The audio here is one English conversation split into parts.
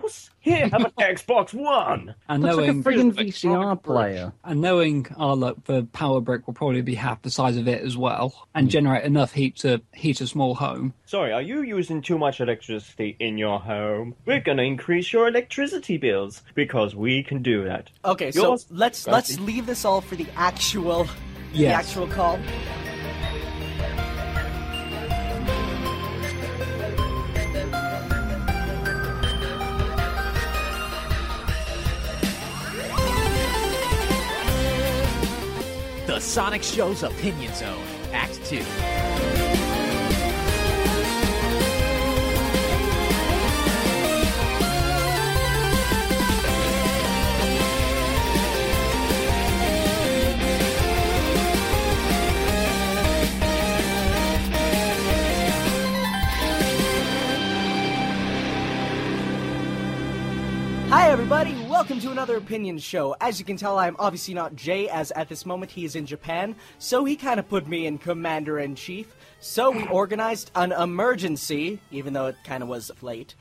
house? Here, have an Xbox One. And Looks like a knowing friggin' VCR Sonic Bridge. player. and knowing oh, our luck, the power brick will probably be half the size of it as well, and hmm. generate enough heat to heat a small home. Sorry, are you using too much electricity in your home? We're gonna increase your electricity bills because we can do that. Okay, so let's Rusty? let's leave this all for the actual the actual call. Sonic Show's Opinion Zone, Act 2. Hi everybody, welcome to another opinion show. As you can tell, I'm obviously not Jay, as at this moment he is in Japan, so he kind of put me in commander in chief. So we organized an emergency, even though it kind of was late.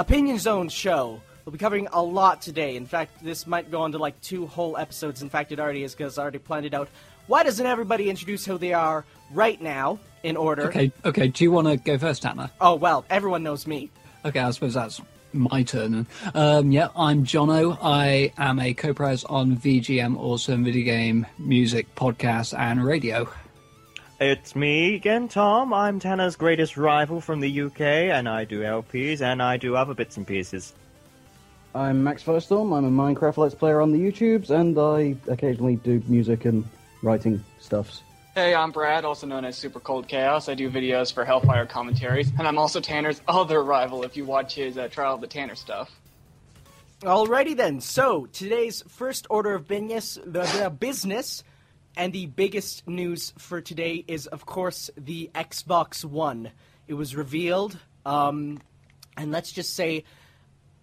Opinion Zone show. We'll be covering a lot today. In fact, this might go on to like two whole episodes. In fact, it already is because I already planned it out. Why doesn't everybody introduce who they are right now in order? Okay, okay. Do you want to go first, Anna? Oh well, everyone knows me. Okay, I suppose that's my turn. Um, yeah, I'm Jono. I am a co-pres on VGM Awesome Video Game Music Podcast and Radio. It's me again, Thom. I'm Tanner's greatest rival from the UK, and I do LPs and I do other bits and pieces. I'm Max Firestorm. I'm a Minecraft Let's Player on the YouTubes, and I occasionally do music and writing stuffs. Hey, I'm Brad, also known as Super Cold Chaos. I do videos for Hellfire commentaries, and I'm also Tanner's other rival if you watch his uh, Trial of the Tanner stuff. Alrighty then. So today's first order of business, the, business, and the biggest news for today is, of course, the Xbox One. It was revealed, um, and let's just say,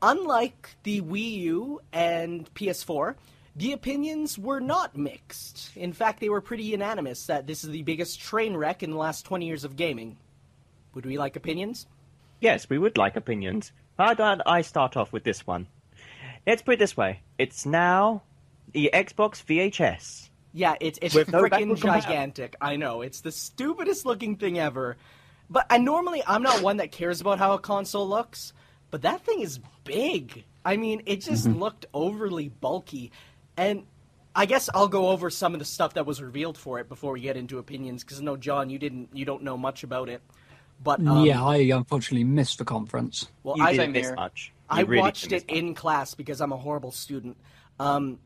unlike the Wii U and PS4, the opinions were not mixed. In fact, they were pretty unanimous that this is the biggest train wreck in the last 20 years of gaming. Would we like opinions? Yes, we would like opinions. How about I start off with this one? Let's put it this way: it's now the Xbox VHS. Yeah, it's it's With no freaking backward gigantic. I know it's the stupidest looking thing ever. But I normally I'm not one that cares about how a console looks, but that thing is big. I mean, it just Mm-hmm. looked overly bulky, and I guess I'll go over some of the stuff that was revealed for it before we get into opinions. Because no, John, you didn't, you don't know much about it. But um, yeah, I unfortunately missed the conference. well, You I didn't miss much. You I really watched it much. in class because I'm a horrible student. Um,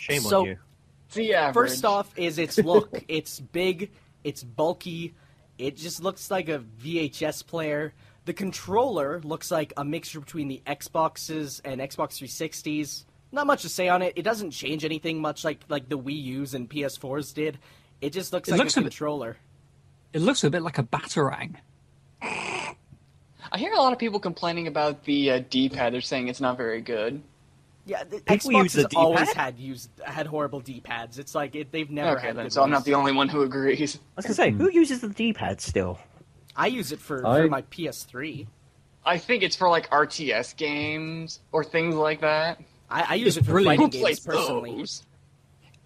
Shame so- on you. It's the. First off, is its look. it's big. It's bulky. It just looks like a VHS player. The controller looks like a mixture between the Xboxes and Xbox 360s. Not much to say on it. It doesn't change anything much like like the Wii U's and PS4s did. It just looks It like looks a a bit- controller. It looks a bit like a batarang. I hear a lot of people complaining about the uh, D-pad. They're saying it's not very good. Yeah, the People Xbox use the has always D-pad? had used had horrible D-pads. It's like it, they've never okay, had then, good so I'm not the only one who agrees. I was gonna say, who uses the D-pad still? I use it for, I- for my PS3. I think it's for like RTS games or things like that. I, I use It's it for brilliant. Fighting games personally. those?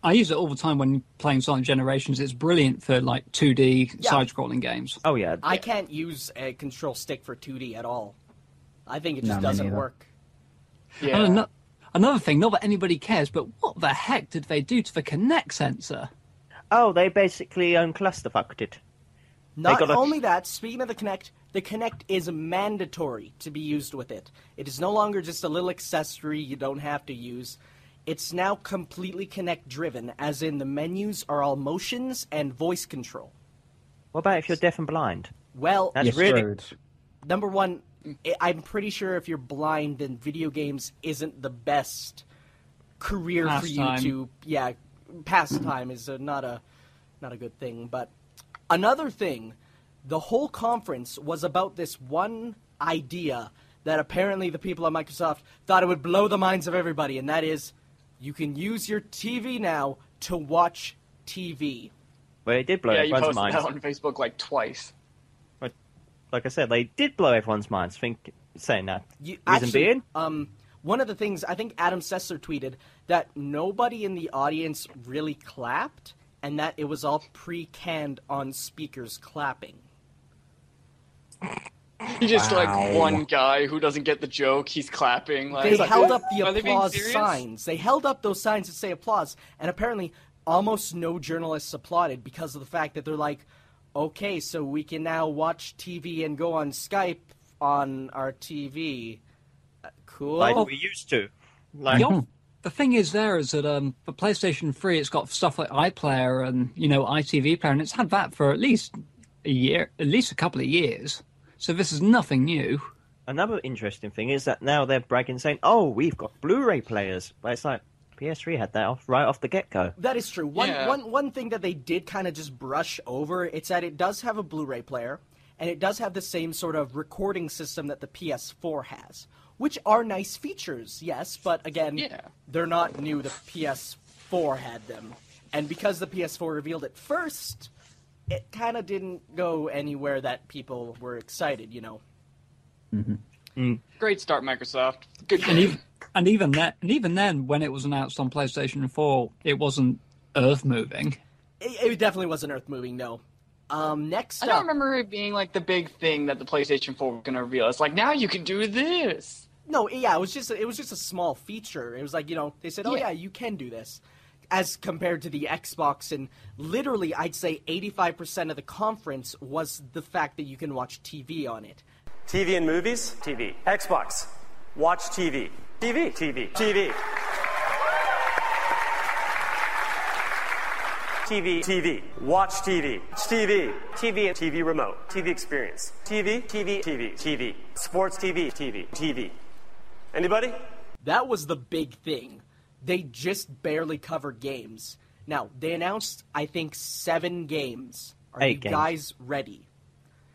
I use it all the time when playing Sonic Generations. It's brilliant for like 2D Yeah. side-scrolling games. Oh yeah, I can't use a control stick for 2D at all. I think it just No, doesn't work. Yeah. And another thing, not that anybody cares, but what the heck did they do to the Kinect sensor? Oh, they basically unclusterfucked it. Not got a- only that, speaking of the Kinect, the Kinect is mandatory to be used with it. It is no longer just a little accessory you don't have to use. It's now completely Kinect driven, as in the menus are all motions and voice control. What about if you're deaf and blind? Well, That's Yes, really road. number one, I- I'm pretty sure if you're blind, then video games isn't the best career for you to. Yeah, pastime is a, not a not a good thing. But another thing, the whole conference was about this one idea that apparently the people at Microsoft thought it would blow the minds of everybody, and that is, you can use your TV now to watch TV. well, it did blow yeah, you posted minds. that on Facebook like twice. But, Like I said, they did blow everyone's minds. Think saying that? You, Reason actually, being? um, one of the things I think Adam Sessler tweeted that nobody in the audience really clapped, and that it was all pre-canned on speakers clapping. You just like one guy who doesn't get the joke. He's clapping. Like, They he's like, held up the Are they applause signs. They held up those signs that say applause, and apparently, almost no journalists applauded because of the fact that they're like, "Okay, so we can now watch TV and go on Skype on our TV." Uh, cool. Like we used to. Like, The, the thing is, there is that um, for PlayStation 3, it's got stuff like iPlayer and you know ITV Player, and it's had that for at least a year, at least a couple of years. So this is nothing new. Another interesting thing is that now they're bragging, saying, "Oh, we've got Blu-ray players," but it's like PS3 had that off right off the get-go. That is true. One, Yeah. one, one thing that they did kind of just brush over, it's that it does have a Blu-ray player, and it does have the same sort of recording system that the PS4 has, which are nice features, yes, but again, Yeah. they're not new. The PS4 had them, and because the PS4 revealed it first, it kind of didn't go anywhere that people were excited, you know. Mm-hmm. Great start, Microsoft. Good. And even and even then, and even then, when it was announced on PlayStation 4, it wasn't earth moving. It, it definitely wasn't earth moving, no. Um, next I up, don't remember it being like the big thing that the PlayStation 4 was going to reveal. It's like now you can do this. No, yeah, it was just a, it was just a small feature. It was like you know they said, oh yeah, Yeah. you can do this, as compared to the Xbox, and literally I'd say eighty five percent of the conference was the fact that you can watch TV on it. TV and movies? TV. Xbox. Watch TV. TV. TV. TV. TV. TV. Watch TV. TV. TV TV remote. TV experience. TV. TV. TV. TV. Sports TV. TV. TV. Anybody? That was the big thing. They just barely covered games. Now they announced I think seven games. Are Eight you games. guys ready?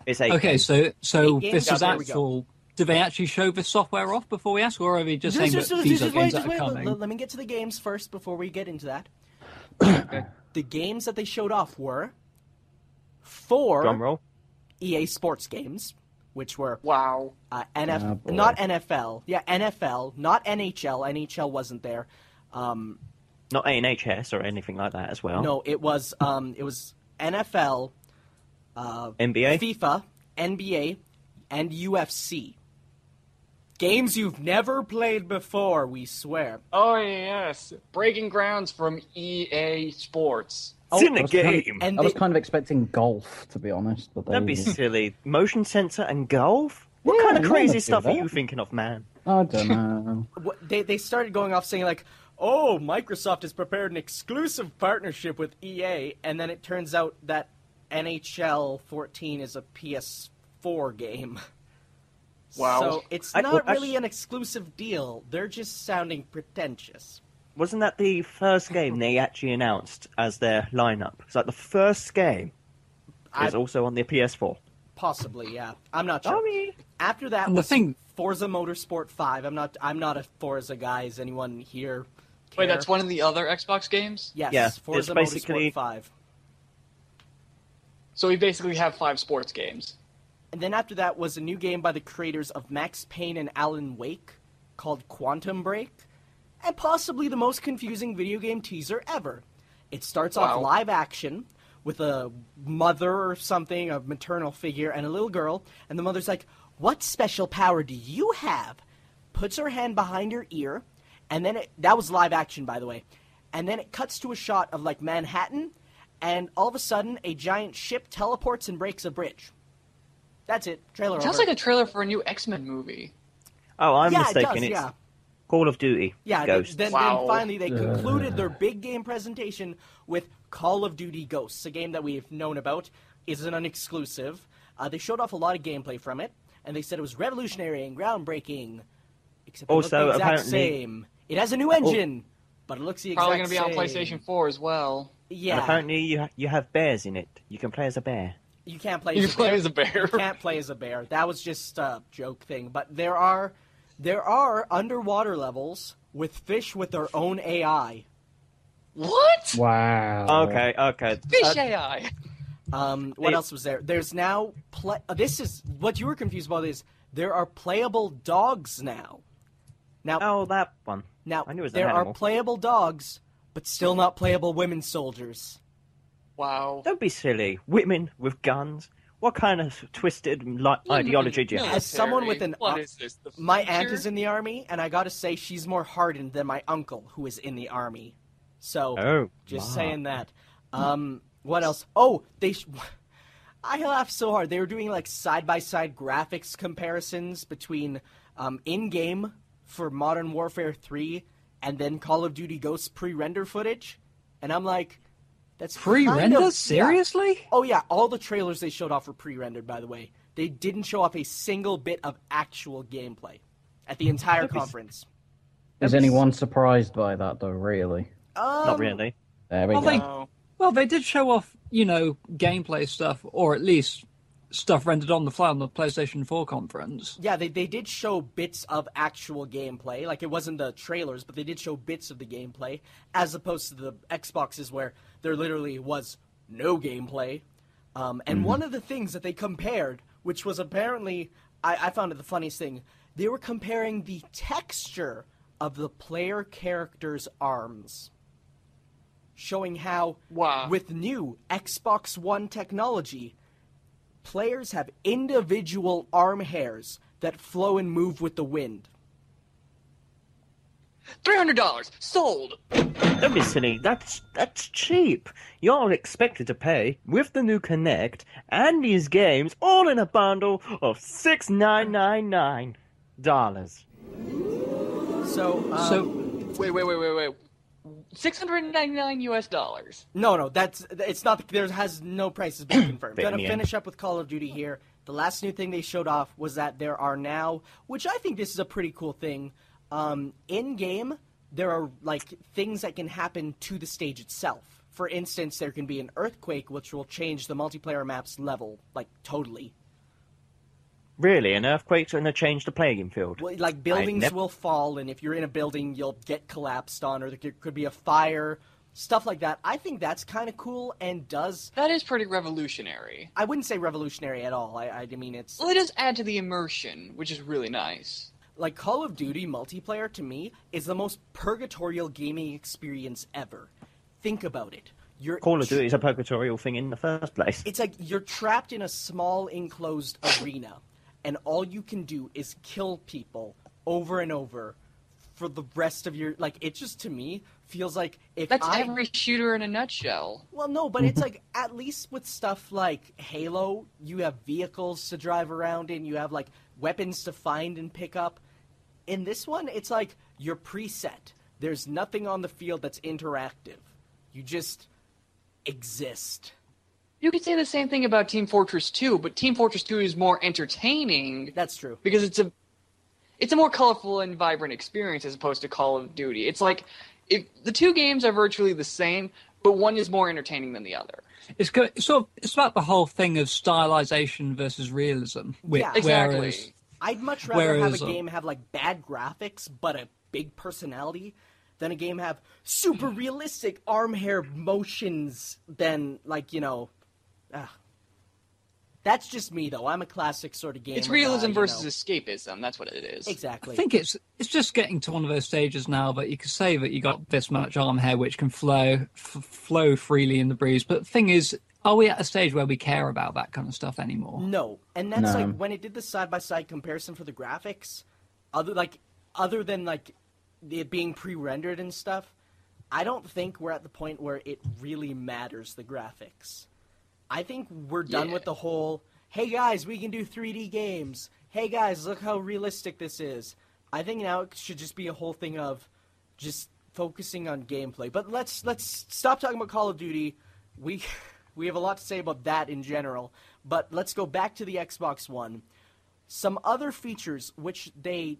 It's eight. Okay, games. so so Eight games? this Yeah, is there we go. actual. Did they actually show this software off before we ask, or are they just saying Just- that just- these just are wait, games just that are wait. Let- coming? Let, let me get to the games first before we get into that. the games that they showed off were four Drum roll. EA Sports games, which were Wow. uh, NF, Oh, not NFL, yeah, NFL, not NHL. NHL wasn't there. Um, Not ANHS or anything like that as well. no, it was um, it was NFL, NBA. FIFA, NBA, and UFC. Games you've never played before, we swear. Oh yes, breaking grounds from EA Sports. It's in I the was kind of- game. And I was kind of expecting golf, to be honest. But That'd be silly. Motion sensor and golf. What Yeah, kind of crazy stuff are you thinking of, man? I don't know. they they started going off saying like, "Oh, Microsoft has prepared an exclusive partnership with EA," and then it turns out that NHL 14 is a PS4 game. Wow. So it's I- not well, really actu- an exclusive deal. They're just sounding pretentious. Wasn't that the first game they actually announced as their lineup? It's like the first game is also on the PS4. Possibly, yeah. I'm not sure. I mean- After that And the was thing- Forza Motorsport 5. I'm not I'm not a Forza guy. Is anyone here? Wait, that's one of the other Xbox games. Yes, Yeah, it's Forza basically- Motorsport 5. So we basically have five sports games. And then after that was a new game by the creators of Max Payne and Alan Wake called Quantum Break, and possibly the most confusing video game teaser ever. It starts off live action with a mother or something, a maternal figure, and a little girl, and the mother's like, What special power do you have? Puts her hand behind her ear, and then it, that was live action, by the way. And then it cuts to a shot of like Manhattan, and all of a sudden, a giant ship teleports and breaks a bridge. That's it. Trailer Sounds over. like a trailer for a new X Men movie. Oh, I'm yeah, mistaken. it does. it's Yeah, Call of Duty. yeah. th- Ghosts. Then, Wow. then finally, they concluded their big game presentation with Call of Duty Ghosts, a game that we've known about, isn't an exclusive. Uh, they showed off a lot of gameplay from it, and they said it was revolutionary and groundbreaking. Except it looked Also, the exact apparently- same. It has a new engine, but it looks the exact Probably going to be on same. PlayStation 4 as well. Yeah, And apparently you ha- you have bears in it. You can play as a bear. you can't play. You as a play bear. as a bear. You can't play as a bear. That was just a joke thing. But there are there are underwater levels with fish with their own AI. What? Wow. Okay, okay. Fish Uh, AI. Um, what Hey. else was there? There's now play. uh, this is what you were confused about is there are playable dogs now. Now, Oh, that one. Now I knew it an there are playable dogs, but still not playable women soldiers. Wow. Don't be silly. Women with guns. What kind of twisted li- ideology do you have? As someone with an What ar- is this? The My future? aunt is in the army, and I gotta say she's more hardened than my uncle, who is in the army. So, Oh, just wow. saying that. Um, what else? Oh, they. Sh- I laughed so hard. They were doing like side by side graphics comparisons between um, in game for Modern Warfare 3 and then Call of Duty Ghosts pre render footage. And I'm like, that's Pre kind render? of- yeah. Seriously? Oh yeah, all the trailers they showed off were pre-rendered. By the way, they didn't show off a single bit of actual gameplay at the entire conference. Is anyone surprised by that, though, really? Um, Not really. There we Well, go. they- Well, they did show off, you know, gameplay stuff, or at least stuff rendered on the fly on the PlayStation 4 conference. Yeah, they they did show bits of actual gameplay. Like it wasn't the trailers, but they did show bits of the gameplay, as opposed to the Xboxes where there literally was no gameplay. Um, and one of the things that they compared, which was apparently, I, I found it the funniest thing, they were comparing the texture of the player character's arms. Showing how, Wow. with new Xbox One technology, players have individual arm hairs that flow and move with the wind. Three hundred dollars sold. Don't be silly. That's that's cheap. You're expected to pay with the new Kinect and these games all in a bundle of six nine nine nine dollars. So, um, So, Wait, wait, wait, wait, wait. Six hundred ninety nine U.S. dollars. no, no, that's it's not. There has no prices been confirmed. Bit in Gonna finish up with Call of Duty here. The last new thing they showed off was that there are now, which I think this is a pretty cool thing. Um, in game, there are like things that can happen to the stage itself. For instance, there can be an earthquake, which will change the multiplayer map's level like totally. Really, an earthquake's going to change the playing field? Well, like buildings nev- will fall, and if you're in a building, you'll get collapsed on, or there could be a fire, stuff like that. I think that's kind of cool, and does That is pretty revolutionary. I wouldn't say revolutionary at all. I, I mean, it's Well, it does add to the immersion, which is really nice. like Call of Duty multiplayer to me is the most purgatorial gaming experience ever. Think about it. You're Call of Duty is a purgatorial thing in the first place. It's like you're trapped in a small enclosed arena, and all you can do is kill people over and over for the rest of your like. It just to me feels like if That's I every shooter in a nutshell. well, no, but it's like at least with stuff like Halo, you have vehicles to drive around in, you have like weapons to find and pick up. In this one, it's like you're preset. There's nothing on the field that's interactive. You just exist. You could say the same thing about Team Fortress 2, but Team Fortress 2 is more entertaining That's true. because it's a it's a more colorful and vibrant experience as opposed to Call of Duty. It's like if the two games are virtually the same, but one is more entertaining than the other. it's, go- it's sort of, it's about the whole thing of stylization versus realism. Whe- Yeah. Exactly. Whereas, I'd much rather Whereas, have a uh, game have like bad graphics but a big personality than a game have super realistic arm hair motions than like you know. Uh, that's just me though. I'm a classic sort of game. It's realism versus escapism. That's what it is. exactly. I think it's it's just getting to one of those stages now that you can say that you got this much arm hair which can flow f- flow freely in the breeze. But the thing is, are we at a stage where we care about that kind of stuff anymore? No, and that's No. like when it did the side by side comparison for the graphics, other like other than like it being pre rendered and stuff, I don't think we're at the point where it really matters the graphics. I think we're done Yeah. with the whole hey guys, we can do 3D games. Hey guys, look how realistic this is. I think now it should just be a whole thing of just focusing on gameplay. But let's let's stop talking about Call of Duty. We we have a lot to say about that in general. But let's go back to the Xbox One. Some other features which they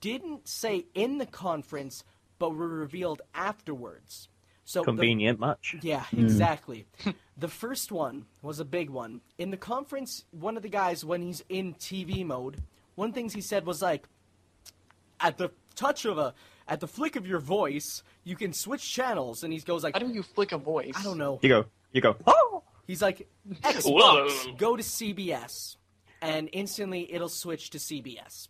didn't say in the conference but were revealed afterwards. So the- Convenient much. yeah, hmm. exactly. the first one was a big one. In the conference, one of the guys, when he's in TV mode, one of the things he said was like, at the touch of a, at the flick of your voice, you can switch channels. And he goes like, How do you flick a voice? I don't know. You go, you go, oh! He's like, Xbox, go to CBS. and instantly it'll switch to CBS.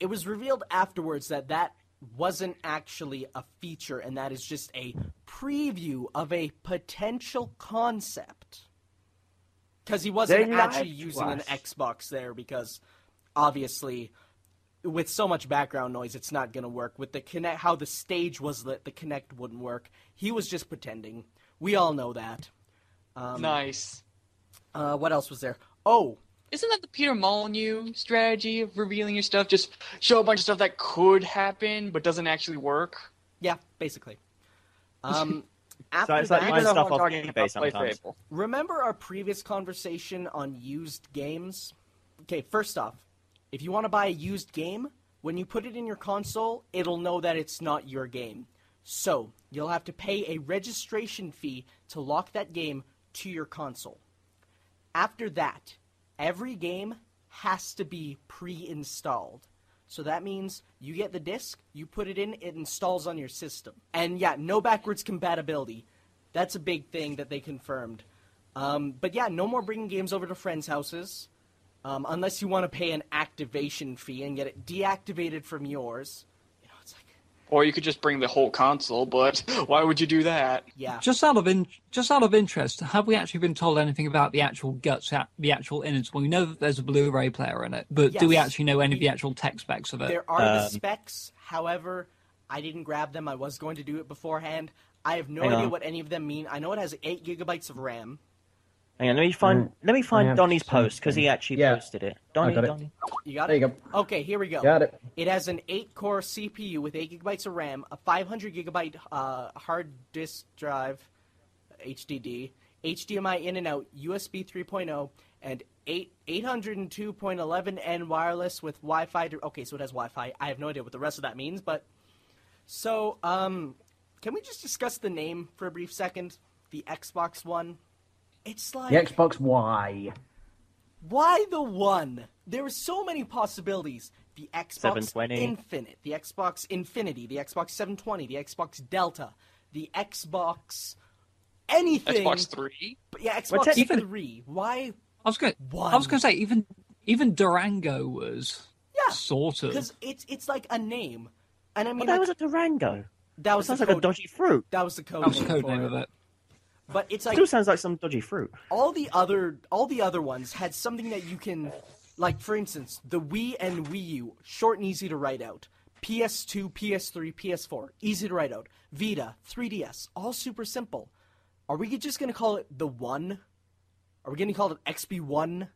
It was revealed afterwards that that wasn't actually a feature, and that is just a preview of a potential concept. Because he wasn't They actually lied to using an. Xbox there, because obviously, with so much background noise, it's not going to work. With the Kinect, how the stage was lit, the Kinect wouldn't work. He was just pretending. We all know that. Um, nice. Uh, what else was there? Oh, Isn't that the Peter Molyneux strategy of revealing your stuff? Just show a bunch of stuff that could happen but doesn't actually work. yeah, basically. Um, So it's like that, my stuff off eBay sometimes. Remember our previous conversation on used games? Okay, first off, if you want to buy a used game, when you put it in your console, it'll know that it's not your game. So, you'll have to pay a registration fee to lock that game to your console. After that, every game has to be pre installed. So that means you get the disc, you put it in, it installs on your system. And yeah, no backwards compatibility. That's a big thing that they confirmed. Um, but yeah, no more bringing games over to friends' houses, um, unless you want to pay an activation fee and get it deactivated from yours. You know, it's like, Or you could just bring the whole console, but why would you do that? yeah. Just out of in, just out of interest, have we actually been told anything about the actual guts, the actual innards? Well, we know that there's a Blu-ray player in it, but do we actually know any of the actual tech specs of it? There are the Um, specs. However, I didn't grab them. I was going to do it beforehand. I have no idea on. what any of them mean. I know it has eight gigabytes of RAM. Hang on, let me find let me find have Donny's post because he actually Yeah. posted it. Donny, got it. Donny. You got There it. you go. Okay, here we go. Got it. It has an eight-core CPU with eight gigabytes of RAM, a 500 gigabyte uh, hard disk drive, HDD, HDMI in and out, USB 3.0, and eight 802.11n wireless with Wi-Fi. To, okay, so it has Wi-Fi. I have no idea what the rest of that means, but so um, can we just discuss the name for a brief second? The Xbox One. It's like The Xbox Y. why the one? There were so many possibilities. The Xbox 720. Infinite, the Xbox Infinity, the Xbox 720, the Xbox Delta, the Xbox anything. Xbox 3? But yeah, Well, Xbox even- 3. Why? I was going, I was going to say even even Durango was Yeah, sort of. because it's it's like a name, and I mean But that like, was a Durango. that It was sounds the like a dodgy fruit. that was the code That was the name code for name it. of it. But it's like Still sounds like some dodgy fruit. all the other all the other ones had something that you can like for instance the wii and wii u short and easy to write out. Ps2 ps3 ps4 easy to write out. Vita 3ds all super simple. Are we just going to call it the one? Are we going to call it xp1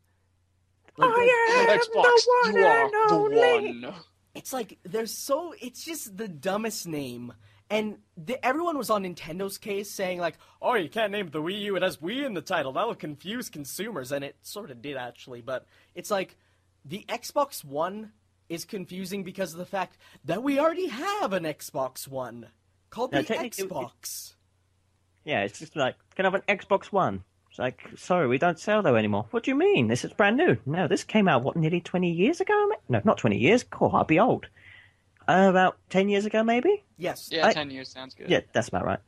like, like- Xbox, you are the one. it's like there's so it's just the dumbest name and the, everyone was on nintendo's case saying like oh you can't name the wii u it has wii in the title that'll confuse consumers and it sort of did actually but it's like the xbox one is confusing because of the fact that we already have an xbox one called No, the technically, it- xbox Yeah, it's just like, can I have an Xbox One? It's like, sorry, we don't sell those anymore. What do you mean? This is brand new. No, this came out, what, nearly 20 years ago? No, not 20 years. Cool, I'll be old. Uh, about 10 years ago, maybe? yes Yeah, I- 10 years sounds good. Yeah, that's about right.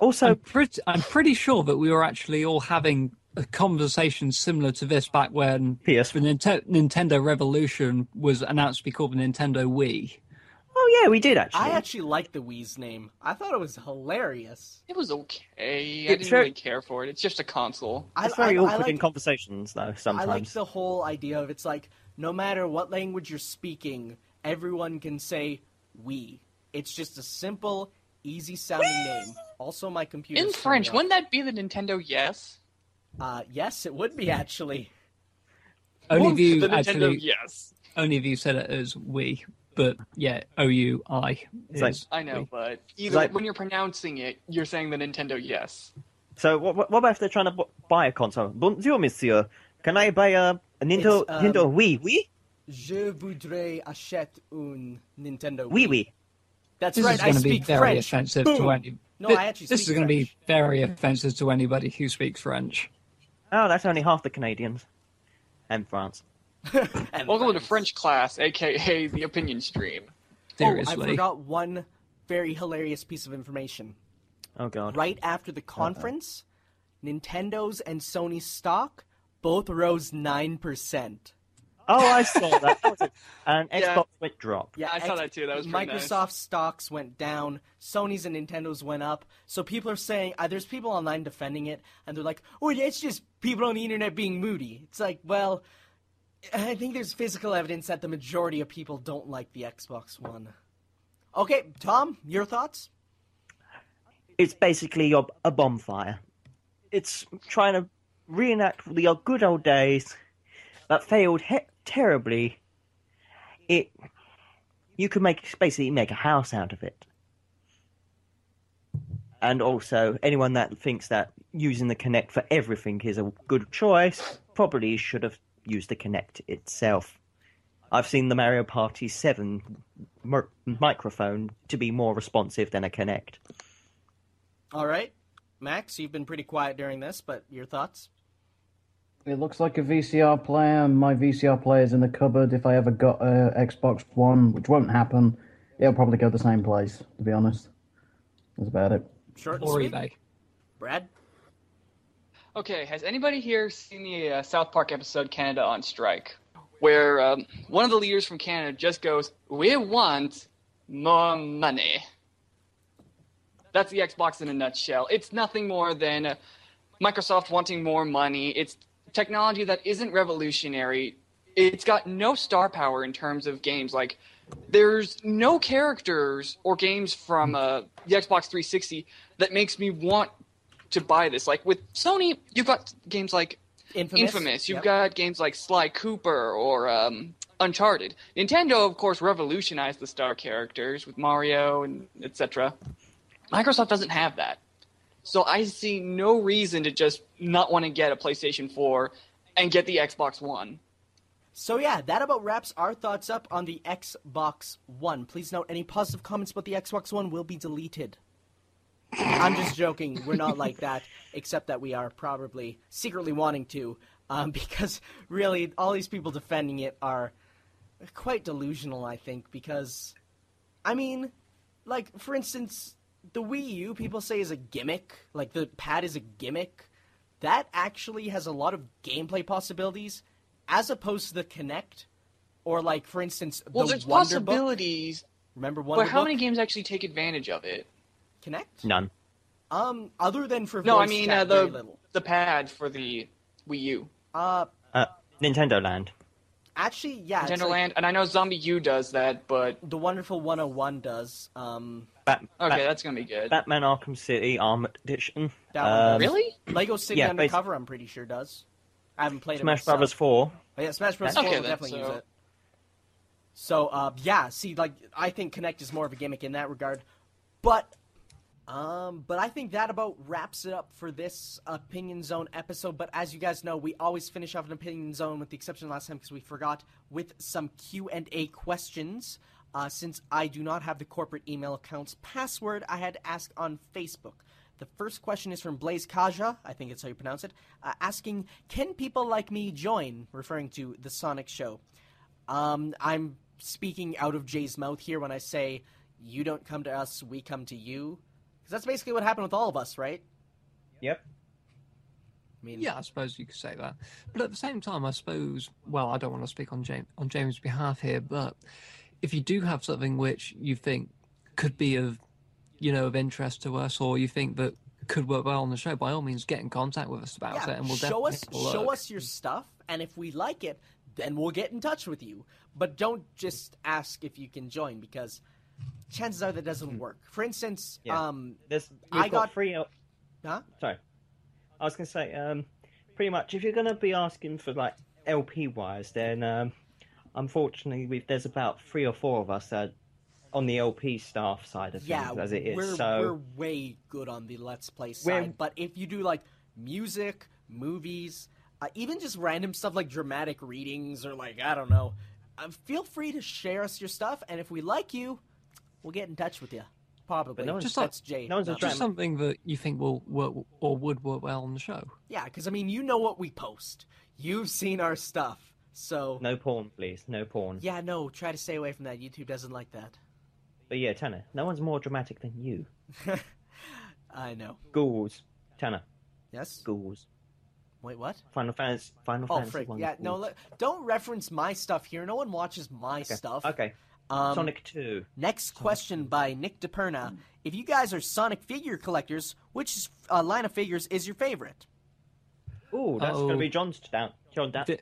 Also, I'm pretty, I'm pretty sure that we were actually all having a conversation similar to this back when PS. the Ninte- Nintendo Revolution was announced to be called the Nintendo Wii. Oh, yeah, we did actually. i actually liked the wii's name i thought it was hilarious It was okay. I didn't very- really care for it. It's just a console. I, It's very I, I like, in conversations, though, Sometimes I like the whole idea of it's like no matter what language you're speaking, everyone can say we. It's just a simple, easy sounding name. Also, my computer. In French, wouldn't that be the Nintendo Yes? Uh, yes, it would be actually. Only if you the Nintendo actually, Yes. only of you said it as we, but yeah, O U I. It's like- I know, Wii. but either like- when you're pronouncing it, you're saying the Nintendo Yes. So, what, what what about if they're trying to buy a console? Bonjour, monsieur. Can I buy a, a Nintendo, um, Nintendo Wii? Wii? Je voudrais acheter un Nintendo. Wii Wii. That's This right. is I going to be speak very French. offensive Boom. to any. No, Thi- I actually This speak is going to be very offensive to anybody who speaks French. Oh, that's only half the Canadians. And France. And Welcome to French. French class, aka the opinion stream. Oh, I forgot one very hilarious piece of information. Oh, God. right after the conference, uh-huh. Nintendo's and Sony's stock both rose nine percent. Oh, I saw that. That was it. And Xbox Yeah. went drop. Yeah, I saw that too. That was pretty nice. Microsoft stocks went down. Sony's and Nintendo's went up. So people are saying uh, there's people online defending it, and they're like, "Oh, it's just people on the internet being moody." It's like, well, I think there's physical evidence that the majority of people don't like the Xbox One. Okay, Thom, your thoughts? It's basically a, a bonfire. It's trying to reenact the good old days that failed he- terribly. It you could make basically make a house out of it. And also, anyone that thinks that using the Kinect for everything is a good choice probably should have used the Kinect itself. I've seen the Mario Party 7 mer- microphone to be more responsive than a Kinect. All right, Max, you've been pretty quiet during this, but your thoughts? It looks like a VCR player. My VCR player is in the cupboard. If I ever got a Xbox One, which won't happen, it'll probably go the same place. To be honest, that's about it. Short and Or sweet. eBay. Brad? Okay, has anybody here seen the uh, South Park episode Canada on Strike? Where um, one of the leaders from Canada just goes, We want more money. That's the Xbox in a nutshell. It's nothing more than uh, Microsoft wanting more money. It's technology that isn't revolutionary. It's got no star power in terms of games. Like, there's no characters or games from uh, the Xbox 360 that makes me want to buy this. Like with Sony, you've got games like Infamous. Infamous. You've Yep. got games like Sly Cooper or um, Uncharted. Nintendo, of course, revolutionized the star characters with Mario and etc. Microsoft doesn't have that. So I see no reason to just not want to get a PlayStation 4 and get the Xbox One. So yeah, that about wraps our thoughts up on the Xbox One. Please note any positive comments about the Xbox One will be deleted. I'm just joking. We're not like that, except that we are probably secretly wanting to, um, because really all these people defending it are quite delusional. I think because, I mean, like for instance, the Wii U people say is a gimmick. Like the pad is a gimmick. That actually has a lot of gameplay possibilities, as opposed to the Kinect, or like for instance, Well, the there's Wonder Book. possibilities, Remember Wonder but how Book? many games actually take advantage of it? Kinect? None. Um, other than for No, I mean chat, uh, the the pad for the Wii U. Uh, Uh, Nintendo Land. Actually, yeah, it's Nintendo like and I know ZombiU does that, but the Wonderful 101 does. Um, Bat- okay, Bat- that's gonna be good. Batman Arkham City Armored Edition. Um, really? Lego City Yeah, Undercover, I'm pretty sure does. I haven't played Smash it myself. Brothers 4. But yeah, Smash Bros. Okay, 4 will then, definitely so- use it. So, uh, yeah, see, like, I think Kinect is more of a gimmick in that regard. But, um, but I think that about wraps it up for this Opinion Zone episode. But as you guys know, we always finish off an Opinion Zone, with the exception of last time because we forgot, with some Q&A questions. Uh, since I do not have the corporate email account's password, I had to ask on Facebook. The first question is from Blaze Kaja, I think it's how you pronounce it, uh, asking, "Can people like me join?" Referring to the Sonic Show. Um, I'm speaking out of Jay's mouth here when I say, "You don't come to us, we come to you," because that's basically what happened with all of us, right? Yep. I mean, Yeah, I suppose you could say that. But at the same time, I suppose, well, I don't want to speak on James on James' behalf here, but if you do have something which you think could be of, you know, of interest to us, or you think that could work well on the show, by all means, get in contact with us about yeah. it, and we'll show definitely us, have a show us your stuff, and if we like it, then we'll get in touch with you. But don't just ask if you can join because chances are that doesn't work. For instance, Yeah. um, There's, I got, got- free. huh? Sorry. I was going to say, um, pretty much, if you're going to be asking for, like, LP wires, then, um, unfortunately, we've, there's about three or four of us that on the LP staff side of things yeah, as it is. we're so, we're way good on the Let's Play side. But if you do like music, movies, uh, even just random stuff like dramatic readings or like I don't know, uh, feel free to share us your stuff, and if we like you, we'll get in touch with you. Probably. no one's- just Just like- that's Jay. no one's a not. Just something that you think will work or would work well on the show. Yeah, because I mean, you know what we post. You've seen our stuff, so no porn, please. No porn. yeah, no, try to stay away from that. YouTube doesn't like that. But yeah, Tanner, no one's more dramatic than you. I know. Ghouls. Tanner, Yes. ghouls. Wait, what? Final Fantasy. Final Oh, Fantasy. frick. one's Yeah, no, called. le- don't reference my stuff here. No one watches my stuff. Okay. Um, Sonic Two. Next question by Nick DePerna. If you guys are Sonic figure collectors, which uh, line of figures is your favorite? Oh, that's Uh-oh. going to be John's down. John down. Thi-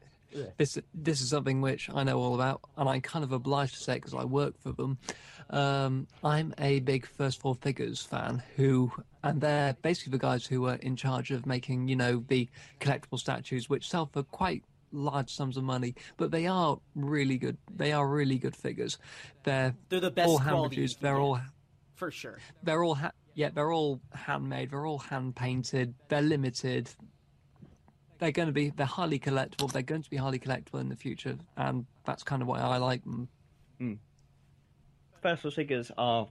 This this is something which I know all about, and I'm kind of obliged to say because I work for them. Um, I'm a big First Four Figures fan, who and they're basically the guys who are in charge of making you know the collectible statues, which sell for quite large sums of money, but they are really good. They are really good figures. They're They're the best all hand quality produced. They're all For sure. they're all ha- yeah they're all handmade they're all hand painted they're limited they're going to be they're highly collectible they're going to be highly collectible in the future and that's kind of why i like them hmm. Special figures are,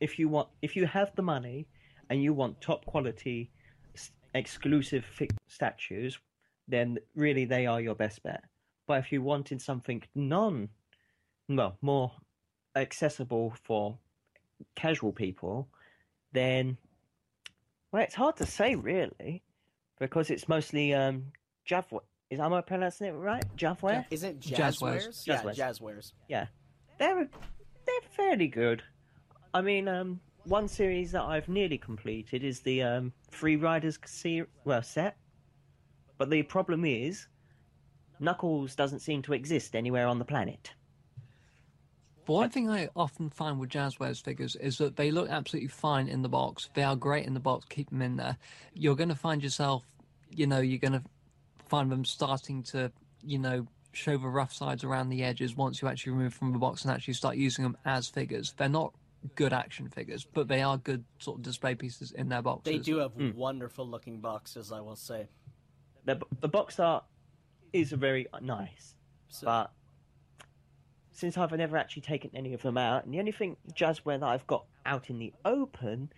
if you want, if you have the money, and you want top quality, exclusive fi- statues, then really they are your best bet. But if you wanted something non, well, more accessible for casual people, then, well, it's hard to say really, because it's mostly um, Javware. Is am I pronouncing it right? Javware. Isn't it Jazzwares. Jazzwares? Yeah, Jazzwares. Jazzwares. Yeah, they're they're fairly good. I mean, um, one series that I've nearly completed is the um, Free Riders se- well set, but the problem is Knuckles doesn't seem to exist anywhere on the planet. but one thing i often find with jazzwares figures is that they look absolutely fine in the box. They are great in the box. Keep them in there. You're going to find yourself you know you're going to find them starting to you know show the rough sides around the edges once you actually remove from the box and actually start using them as figures. They're not good action figures but they are good sort of display pieces in their boxes. They do have hmm. wonderful looking boxes, I will say. The the box art is very nice, So, but since I've never actually taken any of them out, and the only thing Jazzware that I've got out in the open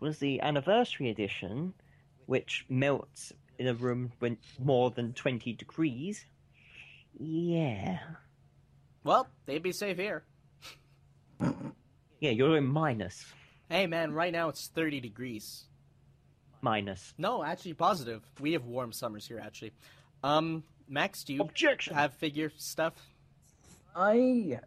was the anniversary edition, which melts in a room when more than twenty degrees. Yeah, well, they'd be safe here. yeah, you're in minus, Hey, man, right now it's 30 degrees. Minus. No, actually positive. We have warm summers here, actually. Um, Max, do you Objection. have figure stuff? I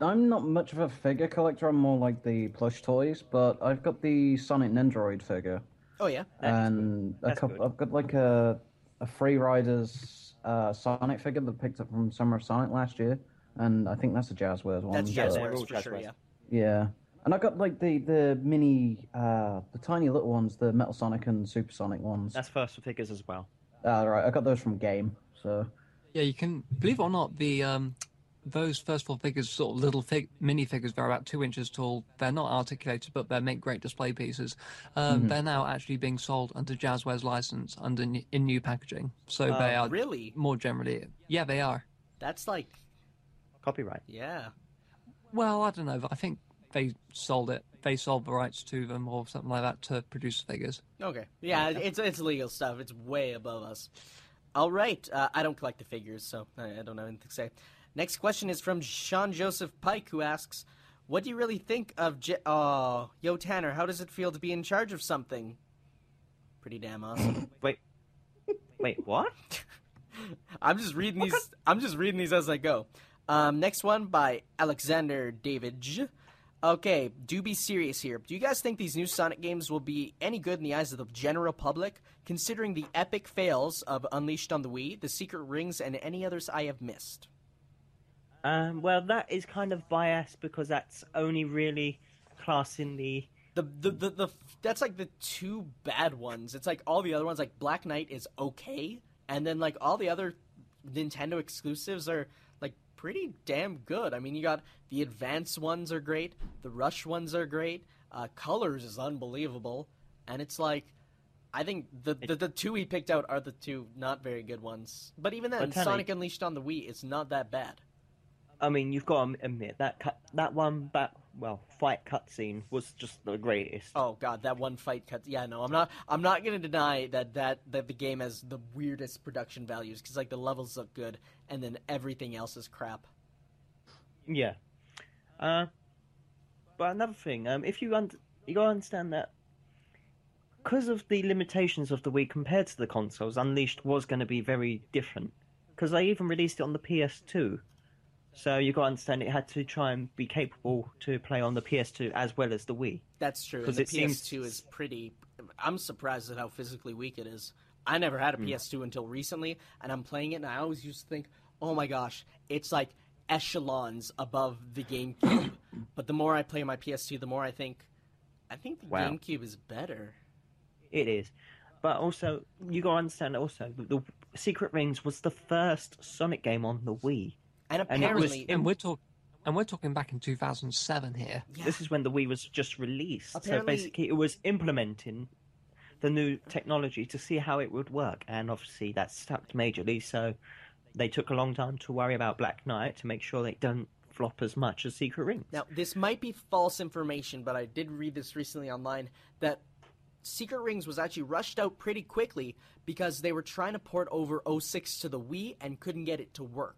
I'm not much of a figure collector. I'm more like the plush toys, but I've got the Sonic Nendoroid figure, Oh, yeah. and a couple. good. I've got like a a Free Riders uh, Sonic figure that I picked up from Summer of Sonic last year, and I think that's a Jazzwares one. That's but- Jazzwares all for sure, yeah. Yeah, and I got like the the mini, uh, the tiny little ones, the Metal Sonic and Super Sonic ones. That's First Four Figures as well. Ah, right. I got those from Game. So Yeah, you can believe it or not, the um, those first four figures, sort of little fig- mini figures, they're about two inches tall. They're not articulated, but they make great display pieces. Um, They're now actually being sold under Jazzwares license under n- in new packaging. So they are really? more generally. Yeah, they are. That's like, Copyright. yeah. Well, I don't know. But I think they sold it. They sold the rights to them or something like that to produce figures. Okay. Yeah, it's it's legal stuff. It's way above us. All right. Uh, I don't collect the figures, so I, I don't know anything to say. Next question is from Sean Joseph Pike, who asks, "What do you really think of J- Oh, yo Tanner? How does it feel to be in charge of something?" Pretty damn awesome. Wait, wait, what? I'm just reading these. I'm just reading these as I go. Um, next one by Alexander David. Okay, do be serious here. Do you guys think these new Sonic games will be any good in the eyes of the general public, considering the epic fails of Unleashed on the Wii, The Secret Rings, and any others I have missed? Um, well, that is kind of biased because that's only really classing the. The, the, the, the that's like the two bad ones. It's like all the other ones, like Black Knight is okay, and then like all the other Nintendo exclusives are pretty damn good. I mean, you got the Advance ones are great, the Rush ones are great, uh, Colors is unbelievable, and it's like. I think the, the the two we picked out are the two not very good ones. But even then, But Sonic Unleashed on the Wii is not that bad. I mean, you've got to admit that that one back, well, fight cutscene was just the greatest. Oh god, that one fight cut. Yeah, no, I'm not. I'm not gonna deny that that that the game has the weirdest production values because like the levels look good and then everything else is crap. Yeah. Uh, but another thing, um, if you un- you gotta understand that because of the limitations of the Wii compared to the consoles, Unleashed was going to be very different. Because they even released it on the PS2. So you got to understand it had to try and be capable to play on the PS2 as well as the Wii. That's true. And 'Cause the PS2 is pretty. I'm surprised at how physically weak it is. I never had a Hmm. PS2 until recently, and I'm playing it, and I always used to think, oh my gosh, it's like echelons above the GameCube. but the more I play my PS2, the more I think, I think the Wow. GameCube is better. It is. But also, you got to understand also, the, the Secret Rings was the first Sonic game on the Wii. And And was- apparently, And we're talking, and we're talking back in 2007 here. This is when the Wii was just released. So basically, it was implementing the new technology to see how it would work, and obviously that sucked majorly. So they took a long time to worry about Black Knight to make sure they don't flop as much as Secret Rings. Now, this might be false information, but I did read this recently online that Secret Rings was actually rushed out pretty quickly because they were trying to port over 06 to the Wii and couldn't get it to work.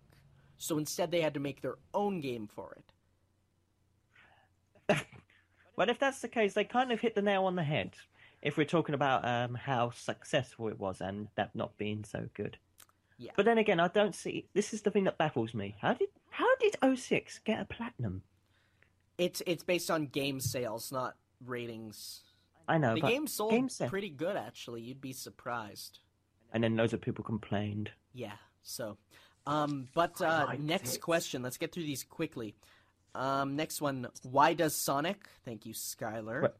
So instead, they had to make their own game for it. Well, if that's the case, they kind of hit the nail on the head. If we're talking about um, how successful it was and that not being so good. Yeah. But then again, I don't see. This is the thing that baffles me. How did how did 06 get a platinum? It's it's based on game sales, not ratings. I know, The but game sold game pretty good, actually. You'd be surprised. and then loads of people complained. Yeah. So, um, but uh, next it. question. Let's get through these quickly. Um, next one. Why does Sonic? Thank you, Skylar. What?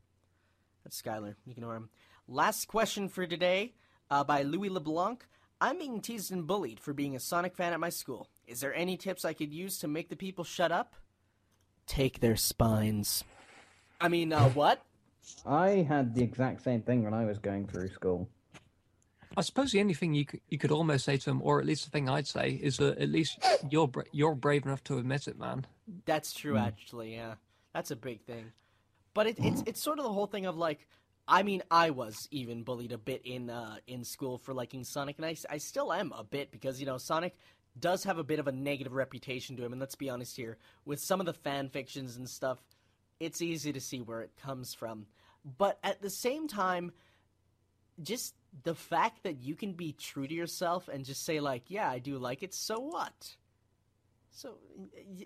That's Skylar. Ignore him. Last question for today, uh, by Louis LeBlanc. I'm being teased and bullied for being a Sonic fan at my school. Is there any tips I could use to make the people shut up? Take their spines. I mean, uh, what? I had the exact same thing when I was going through school. I suppose the only thing you could, you could almost say to him, or at least the thing I'd say, is that at least you're bra- you're brave enough to admit it, man. That's true, actually. Yeah, that's a big thing. But it, it's it's sort of the whole thing of like, I mean, I was even bullied a bit in uh, in school for liking Sonic, and I, I still am a bit because you know Sonic does have a bit of a negative reputation to him, and let's be honest here, with some of the fan fictions and stuff, it's easy to see where it comes from. But at the same time, just the fact that you can be true to yourself and just say like, yeah, I do like it. So what? So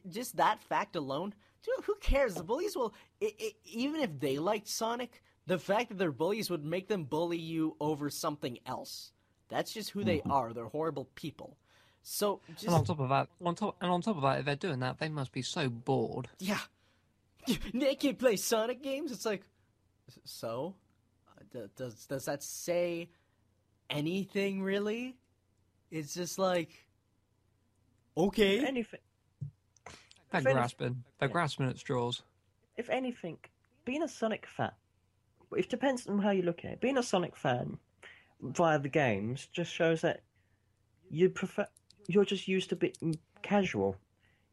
just that fact alone, dude, who cares? The bullies will, i i even if they liked Sonic, the fact that they're bullies would make them bully you over something else. That's just who they mm-hmm. are. They're horrible people. So just And on top of that, on top and on top of that, if they're doing that, they must be so bored. yeah, they can play Sonic games. It's like, so, does does that say anything really? It's just like, okay, Anything, They're If any- grasping, they're grasping at straws. if anything, being a Sonic fan, it depends on how you look at it. Being a Sonic fan via the games just shows that you prefer, you're just used to be casual.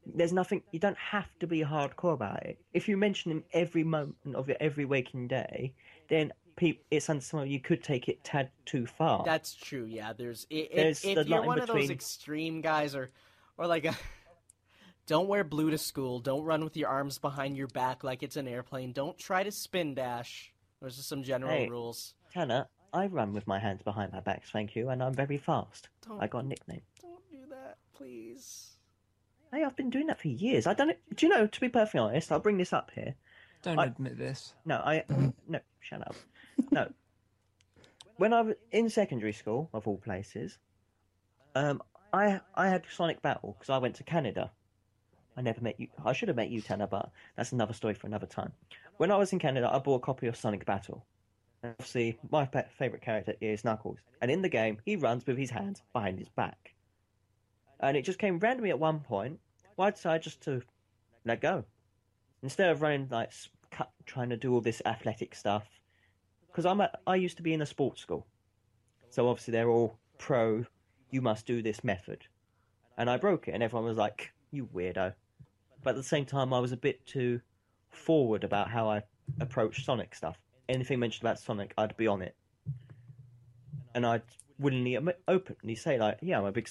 There's nothing, you don't have to be hardcore about it. If you mention him every moment of your every waking day, then peop it's understandable you could take it tad too far. That's true. Yeah, there's i- if, There's if the you're line one of those extreme guys, or or like a, don't wear blue to school. Don't run with your arms behind your back like it's an airplane. Don't try to spin dash. Those are some general Hey. rules. Tanner, I run with my hands behind my back, thank you, and I'm very fast. Don't- I got a nickname. Don't do that, please. Hey, I've been doing that for years. I don't. Do you know? To be perfectly honest, I'll bring this up here. Don't I- admit this. No, I no. Shut up. No. When I was in secondary school, of all places, um, I I had Sonic Battle because I went to Canada. I never met you. I should have met you, Tanner, but that's another story for another time. When I was in Canada, I bought a copy of Sonic Battle. And obviously, my fa- favorite character is Knuckles, and in the game, he runs with his hands behind his back. And it just came randomly at one point. Why Well, I decided just to let go instead of running like trying to do all this athletic stuff. Because I'm a, I used to be in a sports school, so obviously they're all pro. You must do this method, and I broke it, and everyone was like, "You weirdo." But at the same time, I was a bit too forward about how I approached Sonic stuff. Anything mentioned about Sonic, I'd be on it, and I'd willingly openly say like, "Yeah, I'm a big